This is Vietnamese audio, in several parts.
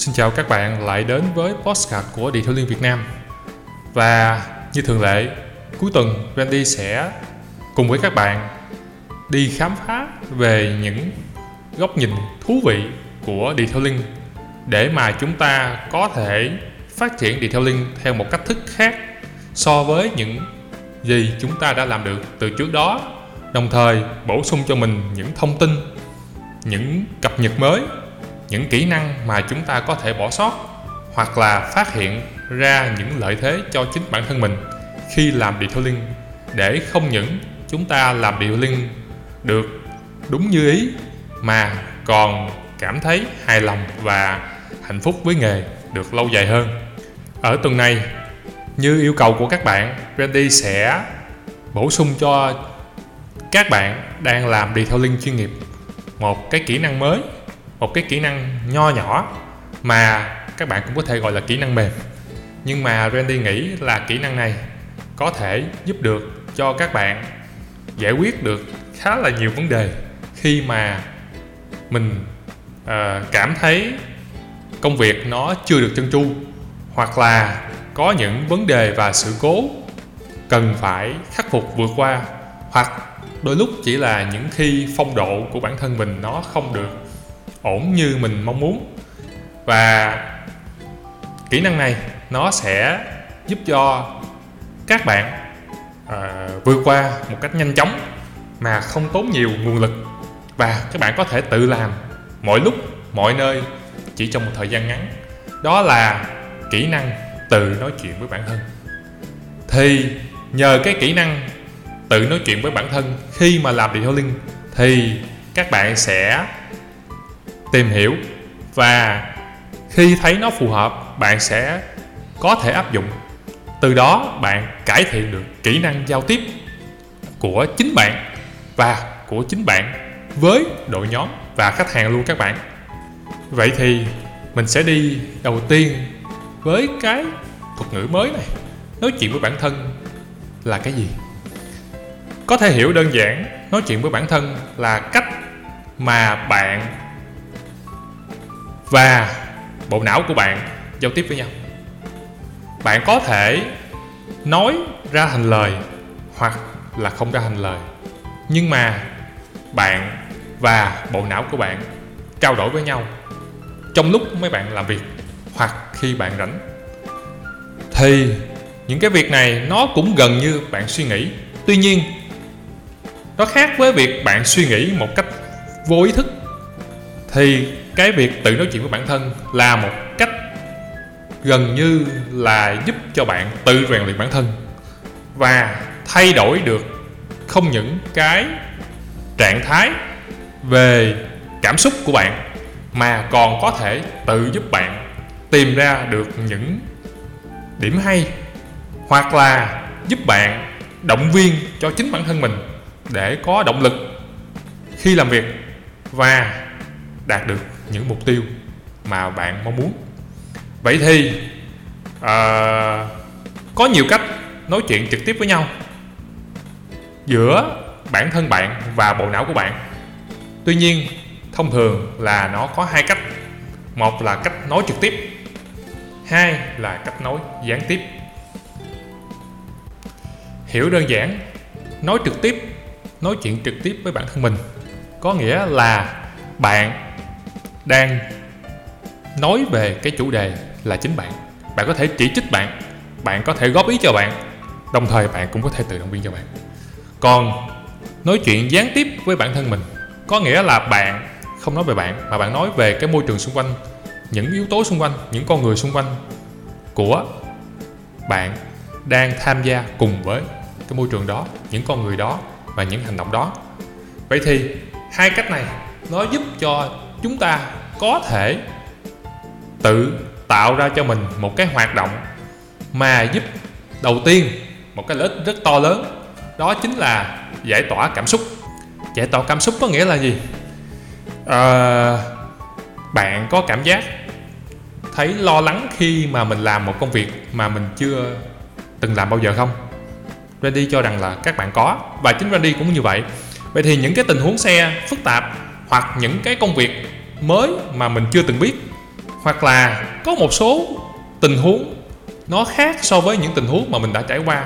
Xin chào các bạn lại đến với postcard của Điện Thoại Liên Việt Nam. Và như thường lệ, cuối tuần Randy sẽ cùng với các bạn đi khám phá về những góc nhìn thú vị của detailing để mà chúng ta có thể phát triển detailing theo một cách thức khác so với những gì chúng ta đã làm được từ trước đó đồng thời bổ sung cho mình những thông tin những cập nhật mới những kỹ năng mà chúng ta có thể bỏ sót, hoặc là phát hiện ra những lợi thế cho chính bản thân mình khi làm detailing để không những chúng ta làm detailing được đúng như ý, mà còn cảm thấy hài lòng và hạnh phúc với nghề được lâu dài hơn. Ở tuần này, như yêu cầu của các bạn, Randy sẽ bổ sung cho các bạn đang làm detailing chuyên nghiệp một cái kỹ năng mới một cái kỹ năng nho nhỏ mà các bạn cũng có thể gọi là kỹ năng mềm. Nhưng mà Randy nghĩ là kỹ năng này có thể giúp được cho các bạn giải quyết được khá là nhiều vấn đề khi mà mình uh, cảm thấy công việc nó chưa được chân chu hoặc là có những vấn đề và sự cố cần phải khắc phục vượt qua hoặc đôi lúc chỉ là những khi phong độ của bản thân mình nó không được ổn như mình mong muốn. Và kỹ năng này nó sẽ giúp cho các bạn à, vượt qua một cách nhanh chóng mà không tốn nhiều nguồn lực. Và các bạn có thể tự làm mọi lúc mọi nơi chỉ trong một thời gian ngắn. Đó là kỹ năng tự nói chuyện với bản thân. Thì nhờ cái kỹ năng tự nói chuyện với bản thân khi mà làm detailing thì các bạn sẽ tìm hiểu. Và khi thấy nó phù hợp, bạn sẽ có thể áp dụng. Từ đó, bạn cải thiện được kỹ năng giao tiếp của chính bạn và của chính bạn với đội nhóm và khách hàng luôn các bạn. Vậy thì mình sẽ đi đầu tiên với cái thuật ngữ mới này, nói chuyện với bản thân là cái gì? Có thể hiểu đơn giản, nói chuyện với bản thân là cách mà bạn và bộ não của bạn giao tiếp với nhau. Bạn có thể nói ra thành lời hoặc là không ra thành lời, nhưng mà bạn và bộ não của bạn trao đổi với nhau trong lúc mấy bạn làm việc hoặc khi bạn rảnh. Thì những cái việc này nó cũng gần như bạn suy nghĩ. Tuy nhiên, nó khác với việc bạn suy nghĩ một cách vô ý thức. Thì cái việc tự nói chuyện với bản thân là một cách gần như là giúp cho bạn tự rèn luyện bản thân và thay đổi được không những cái trạng thái về cảm xúc của bạn, mà còn có thể tự giúp bạn tìm ra được những điểm hay hoặc là giúp bạn động viên cho chính bản thân mình để có động lực khi làm việc và đạt được những mục tiêu mà bạn mong muốn. Vậy thì uh, có nhiều cách nói chuyện trực tiếp với nhau giữa bản thân bạn và bộ não của bạn. Tuy nhiên thông thường là nó có hai cách. Một là cách nói trực tiếp hai là cách nói gián tiếp. Hiểu đơn giản nói trực tiếp nói chuyện trực tiếp với bản thân mình có nghĩa là bạn đang nói về cái chủ đề là chính bạn. Bạn có thể chỉ trích bạn bạn có thể góp ý cho bạn, đồng thời bạn cũng có thể tự động viên cho bạn. Còn nói chuyện gián tiếp với bản thân mình, có nghĩa là bạn không nói về bạn, mà bạn nói về cái môi trường xung quanh, những yếu tố xung quanh, những con người xung quanh của bạn đang tham gia cùng với cái môi trường đó, những con người đó và những hành động đó. Vậy thì hai cách này nó giúp cho chúng ta có thể tự tạo ra cho mình một cái hoạt động mà giúp đầu tiên một cái lợi ích rất to lớn đó chính là giải tỏa cảm xúc. Giải tỏa cảm xúc có nghĩa là gì? À, bạn có cảm giác thấy lo lắng khi mà mình làm một công việc mà mình chưa từng làm bao giờ không? Randy cho rằng là các bạn có và chính Randy cũng như vậy. Vậy thì những cái tình huống xe phức tạp hoặc những cái công việc mới mà mình chưa từng biết. Hoặc là có một số tình huống nó khác so với những tình huống mà mình đã trải qua.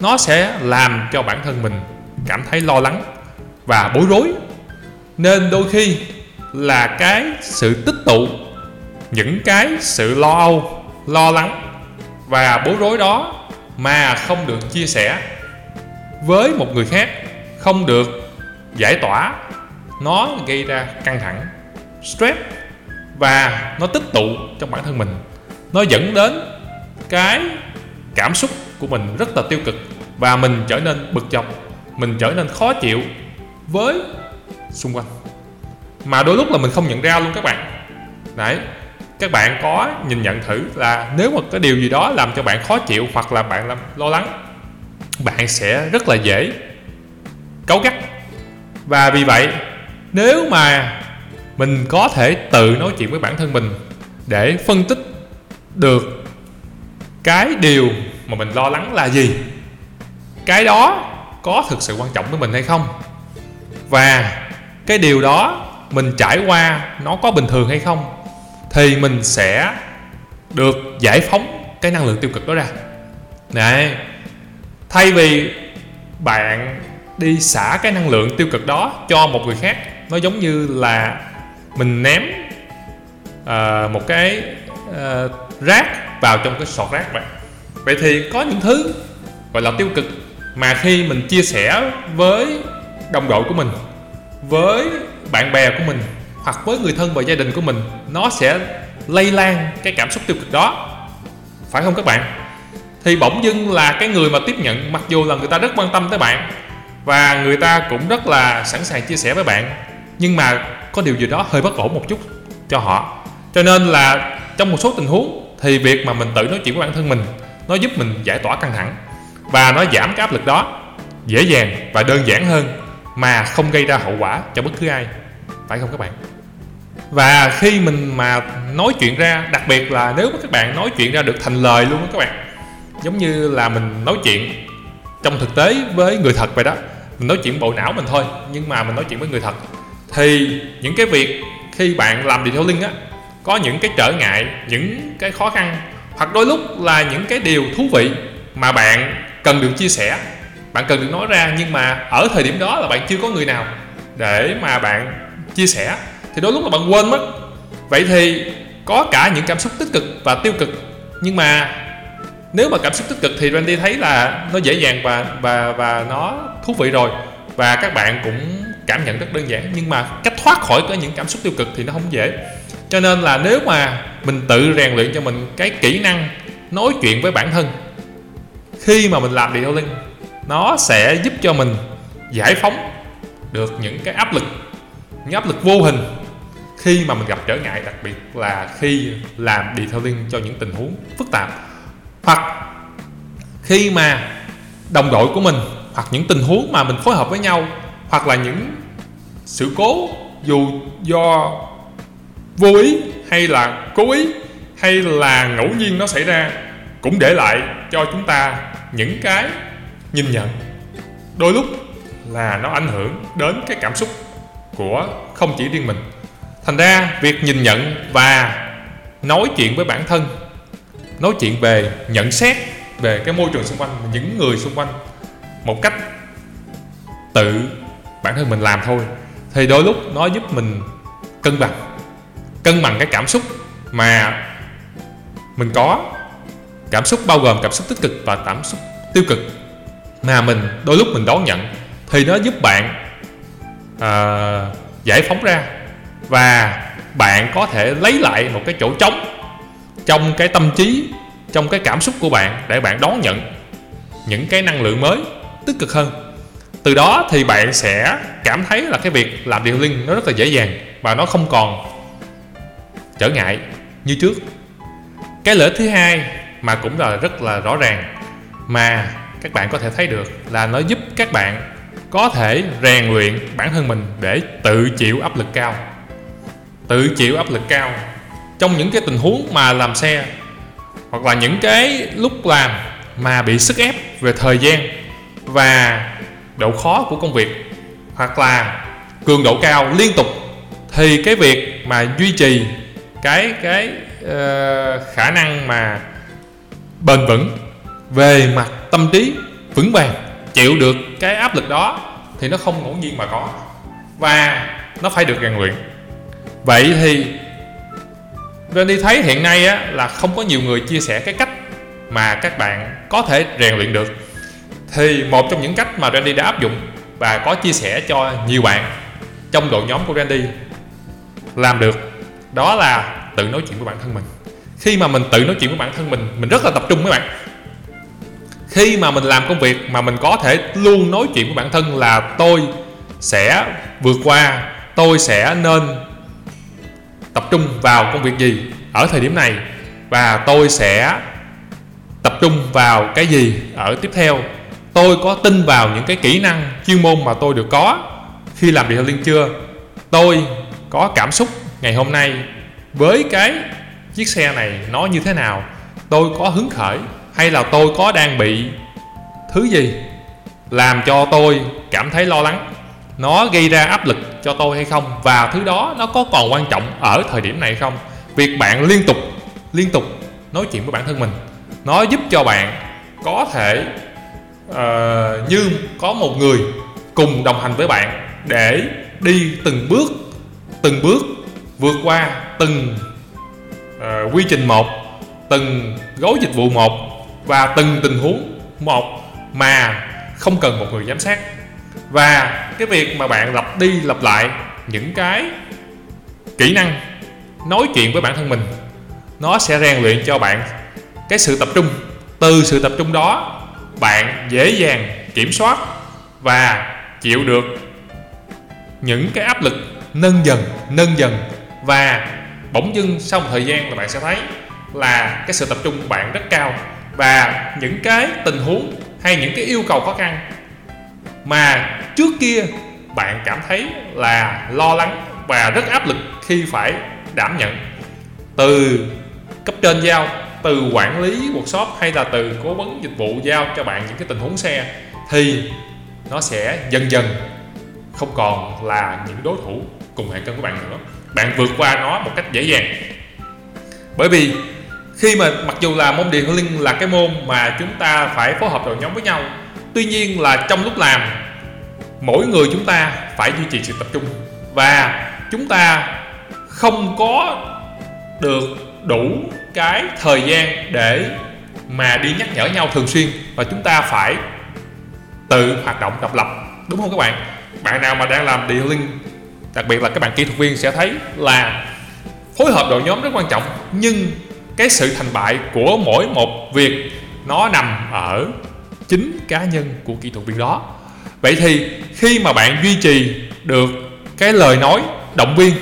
Nó sẽ làm cho bản thân mình cảm thấy lo lắng và bối rối. Nên đôi khi là cái sự tích tụ, những cái sự lo âu, lo lắng và bối rối đó mà không được chia sẻ với một người khác, không được giải tỏa nó gây ra căng thẳng, stress và nó tích tụ trong bản thân mình. Nó dẫn đến cái cảm xúc của mình rất là tiêu cực và mình trở nên bực dọc, mình trở nên khó chịu với xung quanh. Mà đôi lúc là mình không nhận ra luôn các bạn. Đấy, các bạn có nhìn nhận thử là nếu mà cái điều gì đó làm cho bạn khó chịu hoặc là bạn làm lo lắng, bạn sẽ rất là dễ cấu gắt. Và vì vậy nếu mà mình có thể tự nói chuyện với bản thân mình để phân tích được cái điều mà mình lo lắng là gì, cái đó có thực sự quan trọng với mình hay không? Và cái điều đó mình trải qua nó có bình thường hay không thì mình sẽ được giải phóng cái năng lượng tiêu cực đó ra. Này, thay vì bạn đi xả cái năng lượng tiêu cực đó cho một người khác nó giống như là mình ném uh, một cái uh, rác vào trong cái sọt rác vậy. vậy thì có những thứ gọi là tiêu cực mà khi mình chia sẻ với đồng đội của mình với bạn bè của mình hoặc với người thân và gia đình của mình nó sẽ lây lan cái cảm xúc tiêu cực đó phải không các bạn thì bỗng dưng là cái người mà tiếp nhận mặc dù là người ta rất quan tâm tới bạn và người ta cũng rất là sẵn sàng chia sẻ với bạn nhưng mà có điều gì đó hơi bất ổn một chút cho họ. Cho nên là trong một số tình huống thì việc mà mình tự nói chuyện với bản thân mình, nó giúp mình giải tỏa căng thẳng và nó giảm cái áp lực đó dễ dàng và đơn giản hơn mà không gây ra hậu quả cho bất cứ ai. Phải không các bạn? Và khi mình mà nói chuyện ra, đặc biệt là nếu mà các bạn nói chuyện ra được thành lời luôn đó các bạn, giống như là mình nói chuyện trong thực tế với người thật vậy đó. Mình nói chuyện bộ não mình thôi, nhưng mà mình nói chuyện với người thật thì những cái việc khi bạn làm điều linh á, có những cái trở ngại, những cái khó khăn, hoặc đôi lúc là những cái điều thú vị mà bạn cần được chia sẻ. Bạn cần được nói ra, nhưng mà ở thời điểm đó là bạn chưa có người nào để mà bạn chia sẻ, thì đôi lúc là bạn quên mất. Vậy thì có cả những cảm xúc tích cực và tiêu cực, nhưng mà nếu mà cảm xúc tích cực thì Randy thấy là nó dễ dàng và và và nó thú vị rồi, và các bạn cũng cảm nhận rất đơn giản, nhưng mà cách thoát khỏi cái những cảm xúc tiêu cực thì nó không dễ. Cho nên là nếu mà mình tự rèn luyện cho mình cái kỹ năng nói chuyện với bản thân, khi mà mình làm điều linh nó sẽ giúp cho mình giải phóng được những cái áp lực, những áp lực vô hình khi mà mình gặp trở ngại, đặc biệt là khi làm detailing cho những tình huống phức tạp. Hoặc khi mà đồng đội của mình hoặc những tình huống mà mình phối hợp với nhau, hoặc là những sự cố dù do vô ý hay là cố ý hay là ngẫu nhiên nó xảy ra cũng để lại cho chúng ta những cái nhìn nhận. Đôi lúc là nó ảnh hưởng đến cái cảm xúc của không chỉ riêng mình. Thành ra, việc nhìn nhận và nói chuyện với bản thân, nói chuyện về nhận xét về cái môi trường xung quanh, những người xung quanh một cách tự bản thân mình làm thôi thì đôi lúc nó giúp mình cân bằng cân bằng cái cảm xúc mà mình có. Cảm xúc bao gồm cảm xúc tích cực và cảm xúc tiêu cực mà mình đôi lúc mình đón nhận. Thì nó giúp bạn uh, giải phóng ra và bạn có thể lấy lại một cái chỗ trống trong cái tâm trí trong cái cảm xúc của bạn để bạn đón nhận những cái năng lượng mới tích cực hơn từ đó thì bạn sẽ cảm thấy là cái việc làm điều linh nó rất là dễ dàng và nó không còn trở ngại như trước. Cái lợi thứ hai mà cũng là rất là rõ ràng mà các bạn có thể thấy được là nó giúp các bạn có thể rèn luyện bản thân mình để tự chịu áp lực cao. Tự chịu áp lực cao trong những cái tình huống mà làm xe hoặc là những cái lúc làm mà bị sức ép về thời gian và độ khó của công việc hoặc là cường độ cao liên tục thì cái việc mà duy trì cái cái uh, khả năng mà bền vững về mặt tâm trí vững vàng chịu được cái áp lực đó thì nó không ngẫu nhiên mà có và nó phải được rèn luyện. Vậy thì Randy thấy hiện nay á, là không có nhiều người chia sẻ cái cách mà các bạn có thể rèn luyện được thì một trong những cách mà Randy đã áp dụng và có chia sẻ cho nhiều bạn trong đội nhóm của Randy làm được, đó là tự nói chuyện với bản thân mình. Khi mà mình tự nói chuyện với bản thân mình mình rất là tập trung mấy bạn. Khi mà mình làm công việc mà mình có thể luôn nói chuyện với bản thân là tôi sẽ vượt qua, tôi sẽ nên tập trung vào công việc gì ở thời điểm này và tôi sẽ tập trung vào cái gì ở tiếp theo tôi có tin vào những cái kỹ năng chuyên môn mà tôi được có. Khi làm detailing chưa, tôi có cảm xúc ngày hôm nay với cái chiếc xe này nó như thế nào. Tôi có hứng khởi hay là tôi có đang bị thứ gì làm cho tôi cảm thấy lo lắng? Nó gây ra áp lực cho tôi hay không? Và thứ đó nó có còn quan trọng ở thời điểm này không? Việc bạn liên tục liên tục nói chuyện với bản thân mình, nó giúp cho bạn có thể Ờ, uh, như có một người cùng đồng hành với bạn để đi từng bước từng bước vượt qua từng uh, quy trình một từng gói dịch vụ một và từng tình huống một mà không cần một người giám sát. Và cái việc mà bạn lặp đi lặp lại những cái kỹ năng nói chuyện với bản thân mình nó sẽ rèn luyện cho bạn cái sự tập trung. Từ sự tập trung đó bạn dễ dàng kiểm soát và chịu được những cái áp lực nâng dần nâng dần. Và bỗng dưng sau một thời gian là bạn sẽ thấy là cái sự tập trung của bạn rất cao và những cái tình huống hay những cái yêu cầu khó khăn mà trước kia bạn cảm thấy là lo lắng và rất áp lực khi phải đảm nhận từ cấp trên giao từ quản lý workshop hay là từ cố vấn dịch vụ giao cho bạn những cái tình huống xe, thì nó sẽ dần dần không còn là những đối thủ cùng hệ cân của bạn nữa. Bạn vượt qua nó một cách dễ dàng. Bởi vì khi mà mặc dù là môn điện linh là cái môn mà chúng ta phải phối hợp đội nhóm với nhau, tuy nhiên là trong lúc làm, mỗi người chúng ta phải duy trì sự tập trung và chúng ta không có được đủ cái thời gian để mà đi nhắc nhở nhau thường xuyên. Và chúng ta phải tự hoạt động độc lập đúng không các bạn? Bạn nào mà đang làm detailing đặc biệt là các bạn kỹ thuật viên sẽ thấy là phối hợp đội nhóm rất quan trọng. Nhưng cái sự thành bại của mỗi một việc nó nằm ở chính cá nhân của kỹ thuật viên đó. Vậy thì khi mà bạn duy trì được cái lời nói động viên uh,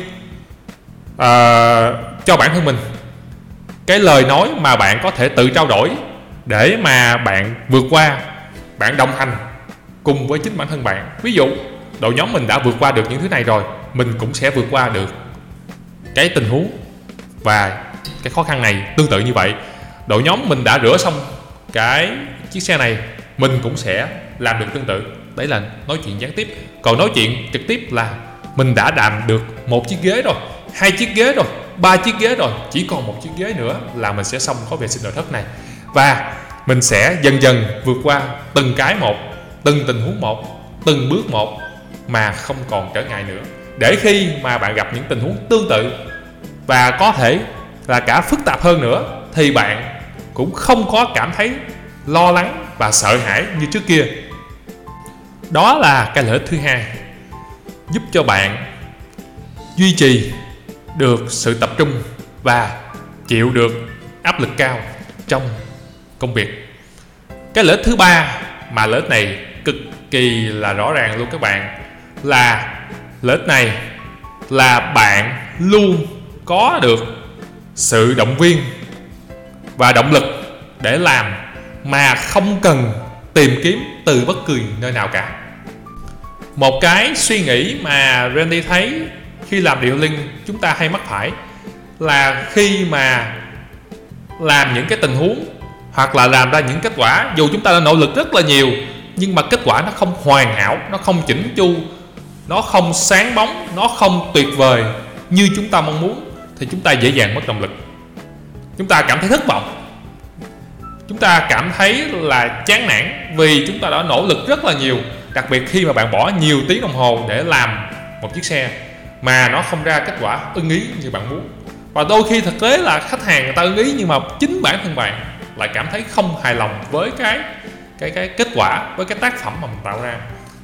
cho bản thân mình cái lời nói mà bạn có thể tự trao đổi để mà bạn vượt qua, bạn đồng hành cùng với chính bản thân bạn. Ví dụ, đội nhóm mình đã vượt qua được những thứ này rồi, mình cũng sẽ vượt qua được cái tình huống và cái khó khăn này tương tự như vậy. Đội nhóm mình đã rửa xong cái chiếc xe này, mình cũng sẽ làm được tương tự. Đấy là nói chuyện gián tiếp. Còn nói chuyện trực tiếp là mình đã làm được một chiếc ghế rồi, hai chiếc ghế rồi ba chiếc ghế rồi, chỉ còn một chiếc ghế nữa là mình sẽ xong khối vệ sinh nội thất này. Và mình sẽ dần dần vượt qua từng cái một, từng tình huống một, từng bước một mà không còn trở ngại nữa. Để khi mà bạn gặp những tình huống tương tự và có thể là cả phức tạp hơn nữa, thì bạn cũng không có cảm thấy lo lắng và sợ hãi như trước kia. Đó là cái lợi ích thứ hai giúp cho bạn duy trì được sự tập trung và chịu được áp lực cao trong công việc. Cái lợi ích thứ ba mà lợi ích này cực kỳ là rõ ràng luôn các bạn, là lợi ích này là bạn luôn có được sự động viên và động lực để làm mà không cần tìm kiếm từ bất kỳ nơi nào cả. Một cái suy nghĩ mà Randy thấy khi làm điệu linh, chúng ta hay mắc phải là khi mà làm những cái tình huống hoặc là làm ra những kết quả. Dù chúng ta đã nỗ lực rất là nhiều, nhưng mà kết quả nó không hoàn hảo, nó không chỉnh chu, nó không sáng bóng, nó không tuyệt vời như chúng ta mong muốn, thì chúng ta dễ dàng mất động lực. Chúng ta cảm thấy thất vọng. Chúng ta cảm thấy là chán nản vì chúng ta đã nỗ lực rất là nhiều, đặc biệt khi mà bạn bỏ nhiều tiếng đồng hồ để làm một chiếc xe mà nó không ra kết quả ưng ý như bạn muốn. Và đôi khi thực tế là khách hàng người ta ưng ý nhưng mà chính bản thân bạn lại cảm thấy không hài lòng với cái cái cái kết quả, với cái tác phẩm mà mình tạo ra.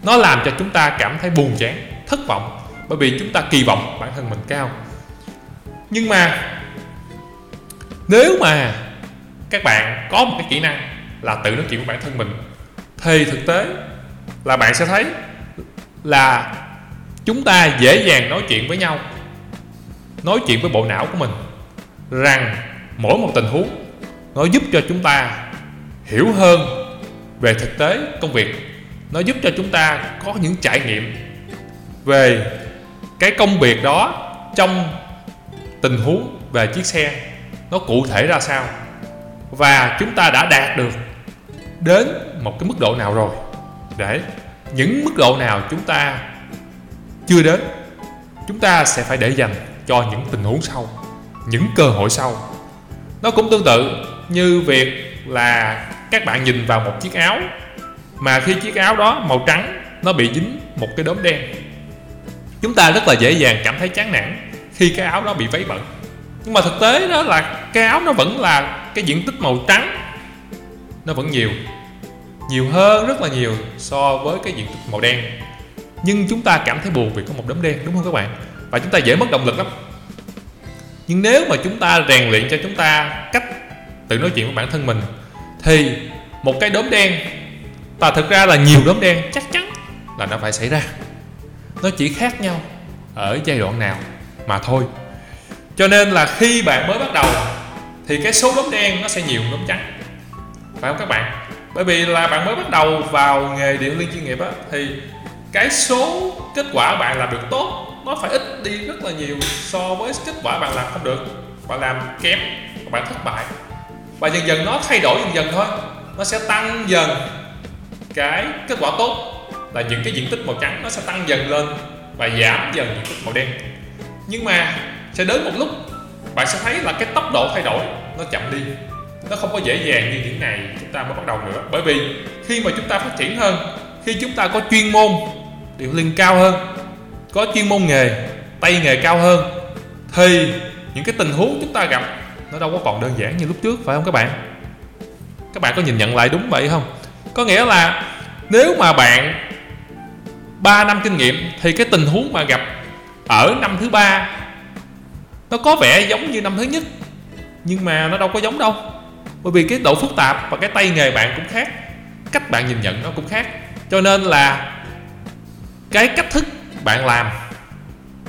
Nó làm cho chúng ta cảm thấy buồn chán, thất vọng, bởi vì chúng ta kỳ vọng bản thân mình cao. Nhưng mà nếu mà các bạn có một cái kỹ năng là tự nói chuyện với bản thân mình, thì thực tế là bạn sẽ thấy là chúng ta dễ dàng nói chuyện với nhau, nói chuyện với bộ não của mình, rằng mỗi một tình huống nó giúp cho chúng ta hiểu hơn về thực tế công việc, nó giúp cho chúng ta có những trải nghiệm về cái công việc đó trong tình huống về chiếc xe nó cụ thể ra sao. Và chúng ta đã đạt được đến một cái mức độ nào rồi? Để những mức độ nào chúng ta chưa đến. Chúng ta sẽ phải để dành cho những tình huống sau, những cơ hội sau. Nó cũng tương tự như việc là các bạn nhìn vào một chiếc áo, mà khi chiếc áo đó màu trắng, nó bị dính một cái đốm đen. Chúng ta rất là dễ dàng cảm thấy chán nản khi cái áo đó bị váy bẩn. Nhưng mà thực tế đó là cái áo nó vẫn là cái diện tích màu trắng. Nó vẫn nhiều nhiều hơn rất là nhiều so với cái diện tích màu đen nhưng chúng ta cảm thấy buồn vì có một đốm đen, đúng không các bạn? Và chúng ta dễ mất động lực lắm. Nhưng nếu mà chúng ta rèn luyện cho chúng ta cách tự nói chuyện với bản thân mình, thì một cái đốm đen, và thực ra là nhiều đốm đen chắc chắn là nó phải xảy ra. Nó chỉ khác nhau ở giai đoạn nào mà thôi. Cho nên là khi bạn mới bắt đầu, thì cái số đốm đen nó sẽ nhiều đốm trắng. Phải không các bạn? Bởi vì là bạn mới bắt đầu vào nghề điện liên chuyên nghiệp á, thì cái số kết quả bạn làm được tốt, nó phải ít đi rất là nhiều so với kết quả bạn làm không được. Bạn làm kém, bạn thất bại. Và dần dần nó thay đổi dần dần thôi. Nó sẽ tăng dần cái kết quả tốt là những cái diện tích màu trắng nó sẽ tăng dần lên và giảm dần diện tích màu đen. Nhưng mà sẽ đến một lúc, bạn sẽ thấy là cái tốc độ thay đổi nó chậm đi. Nó không có dễ dàng như những ngày chúng ta mới bắt đầu nữa. Bởi vì khi mà chúng ta phát triển hơn, khi chúng ta có chuyên môn điều liên cao hơn, có chuyên môn nghề, tay nghề cao hơn, thì những cái tình huống chúng ta gặp nó đâu có còn đơn giản như lúc trước, phải không các bạn? Các bạn có nhìn nhận lại đúng vậy không? Có nghĩa là nếu mà bạn 3 năm kinh nghiệm thì cái tình huống mà gặp ở năm thứ ba nó có vẻ giống như năm thứ nhất, nhưng mà nó đâu có giống đâu. Bởi vì cái độ phức tạp và cái tay nghề bạn cũng khác, cách bạn nhìn nhận nó cũng khác. Cho nên là cái cách thức bạn làm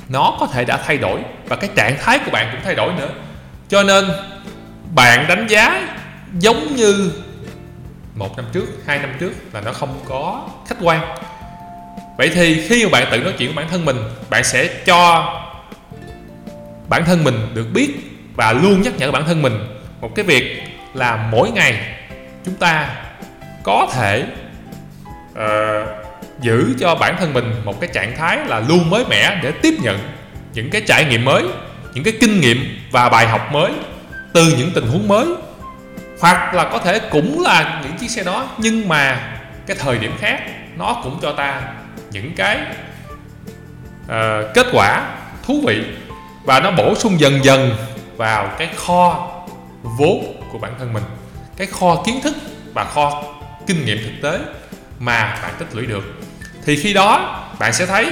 nó có thể đã thay đổi và cái trạng thái của bạn cũng thay đổi nữa. Cho nên bạn đánh giá giống như một năm trước hai năm trước là nó không có khách quan. Vậy thì khi mà bạn tự nói chuyện với bản thân mình bạn sẽ cho bản thân mình được biết và luôn nhắc nhở bản thân mình một cái việc là mỗi ngày chúng ta có thể uh, giữ cho bản thân mình một cái trạng thái là luôn mới mẻ để tiếp nhận những cái trải nghiệm mới những cái kinh nghiệm và bài học mới từ những tình huống mới. Hoặc là có thể cũng là những chiếc xe đó nhưng mà cái thời điểm khác nó cũng cho ta những cái uh, kết quả thú vị và nó bổ sung dần dần vào cái kho vốn của bản thân mình cái kho kiến thức và kho kinh nghiệm thực tế mà bạn tích lũy được thì khi đó, bạn sẽ thấy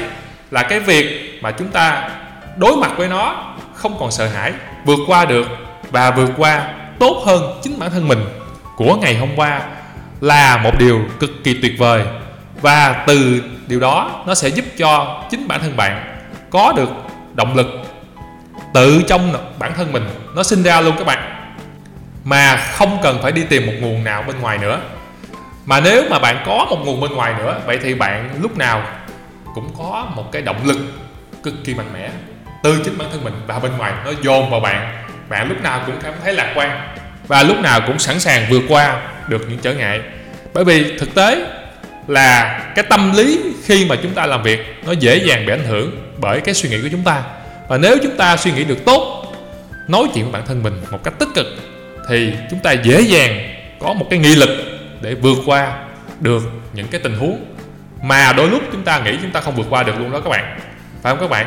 là cái việc mà chúng ta đối mặt với nó không còn sợ hãi, vượt qua được và vượt qua tốt hơn chính bản thân mình của ngày hôm qua là một điều cực kỳ tuyệt vời. Và từ điều đó, nó sẽ giúp cho chính bản thân bạn có được động lực tự trong bản thân mình nó sinh ra luôn các bạn. Mà không cần phải đi tìm một nguồn nào bên ngoài nữa mà nếu mà bạn có một nguồn bên ngoài nữa, vậy thì bạn lúc nào cũng có một cái động lực cực kỳ mạnh mẽ từ chính bản thân mình và bên ngoài nó dồn vào bạn. Bạn lúc nào cũng cảm thấy lạc quan và lúc nào cũng sẵn sàng vượt qua được những trở ngại. Bởi vì thực tế là cái tâm lý khi mà chúng ta làm việc nó dễ dàng bị ảnh hưởng bởi cái suy nghĩ của chúng ta. Và nếu chúng ta suy nghĩ được tốt, nói chuyện với bản thân mình một cách tích cực thì chúng ta dễ dàng có một cái nghị lực để vượt qua được những cái tình huống mà đôi lúc chúng ta nghĩ chúng ta không vượt qua được luôn đó các bạn. Phải không các bạn?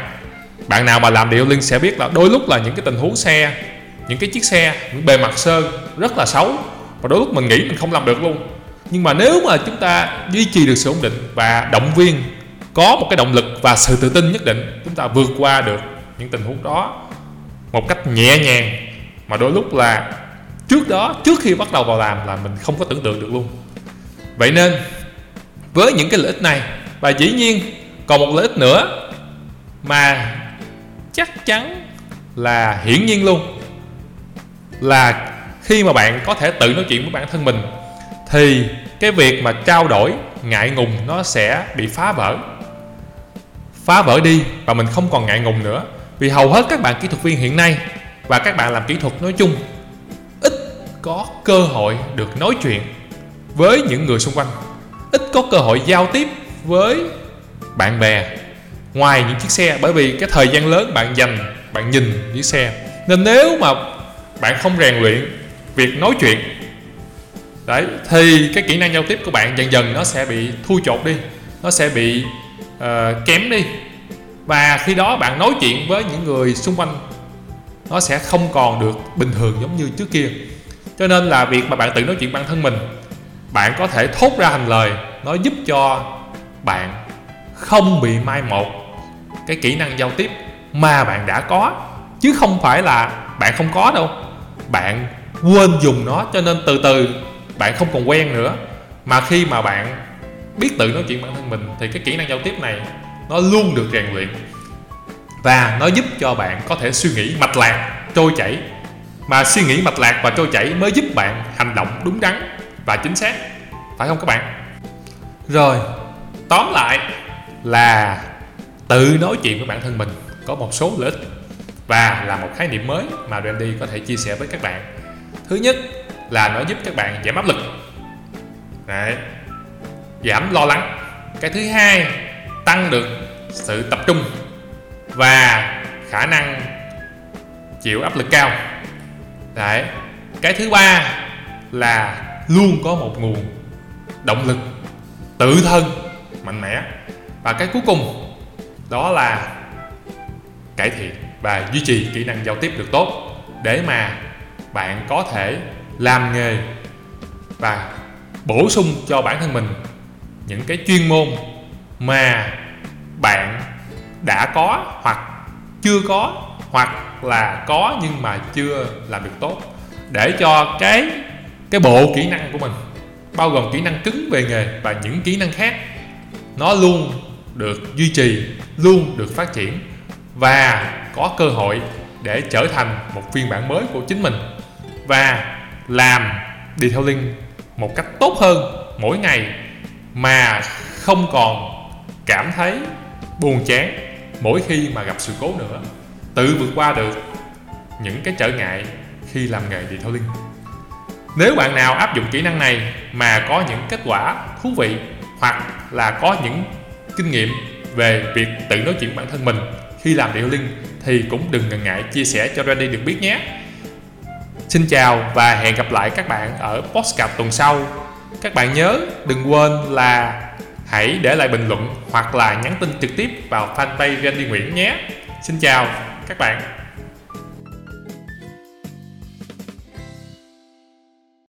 Bạn nào mà làm điều linh sẽ biết là đôi lúc là những cái tình huống xe, những cái chiếc xe, những bề mặt sơn rất là xấu và đôi lúc mình nghĩ mình không làm được luôn. Nhưng mà nếu mà chúng ta duy trì được sự ổn định và động viên, có một cái động lực và sự tự tin nhất định, chúng ta vượt qua được những tình huống đó một cách nhẹ nhàng mà đôi lúc là trước đó, trước khi bắt đầu vào làm là mình không có tưởng tượng được luôn. Vậy nên, với những cái lợi ích này, và dĩ nhiên còn một lợi ích nữa mà chắc chắn là hiển nhiên luôn, là khi mà bạn có thể tự nói chuyện với bản thân mình, thì cái việc mà trao đổi ngại ngùng nó sẽ bị phá vỡ. Phá vỡ đi và mình không còn ngại ngùng nữa. Vì hầu hết các bạn kỹ thuật viên hiện nay và các bạn làm kỹ thuật nói chung có cơ hội được nói chuyện với những người xung quanh. Ít có cơ hội giao tiếp với bạn bè ngoài những chiếc xe bởi vì cái thời gian lớn bạn dành bạn nhìn chiếc xe. Nên nếu mà bạn không rèn luyện việc nói chuyện đấy thì cái kỹ năng giao tiếp của bạn dần dần nó sẽ bị thu chột đi nó sẽ bị uh, kém đi. Và khi đó bạn nói chuyện với những người xung quanh nó sẽ không còn được bình thường giống như trước kia cho nên là việc mà bạn tự nói chuyện bản thân mình, bạn có thể thốt ra thành lời, nó giúp cho bạn không bị mai một cái kỹ năng giao tiếp mà bạn đã có. Chứ không phải là bạn không có đâu. Bạn quên dùng nó, cho nên từ từ bạn không còn quen nữa. Mà khi mà bạn biết tự nói chuyện bản thân mình, thì cái kỹ năng giao tiếp này nó luôn được rèn luyện. Và nó giúp cho bạn có thể suy nghĩ mạch lạc, trôi chảy mà suy nghĩ mạch lạc và trôi chảy mới giúp bạn hành động đúng đắn và chính xác. Phải không các bạn? Rồi, tóm lại là tự nói chuyện với bản thân mình có một số lợi ích và là một khái niệm mới mà Randy có thể chia sẻ với các bạn. Thứ nhất là nó giúp các bạn giảm áp lực. Đấy. giảm lo lắng. Cái thứ hai, tăng được sự tập trung và khả năng chịu áp lực cao. Đấy. cái thứ ba là luôn có một nguồn động lực tự thân mạnh mẽ và cái cuối cùng đó là cải thiện và duy trì kỹ năng giao tiếp được tốt để mà bạn có thể làm nghề và bổ sung cho bản thân mình những cái chuyên môn mà bạn đã có hoặc chưa có hoặc là có nhưng mà chưa làm được tốt. Để cho cái cái bộ kỹ năng của mình, bao gồm kỹ năng cứng về nghề và những kỹ năng khác, nó luôn được duy trì, luôn được phát triển và có cơ hội để trở thành một phiên bản mới của chính mình và làm detailing một cách tốt hơn mỗi ngày mà không còn cảm thấy buồn chán mỗi khi mà gặp sự cố nữa tự vượt qua được những cái trở ngại khi làm nghề detailing nếu bạn nào áp dụng kỹ năng này mà có những kết quả thú vị hoặc là có những kinh nghiệm về việc tự nói chuyện bản thân mình khi làm detailing thì cũng đừng ngần ngại chia sẻ cho Randy được biết nhé. Xin chào và hẹn gặp lại các bạn ở postcard tuần sau. Các bạn nhớ đừng quên là hãy để lại bình luận hoặc là nhắn tin trực tiếp vào fanpage Randy Nguyễn nhé. Xin chào các bạn.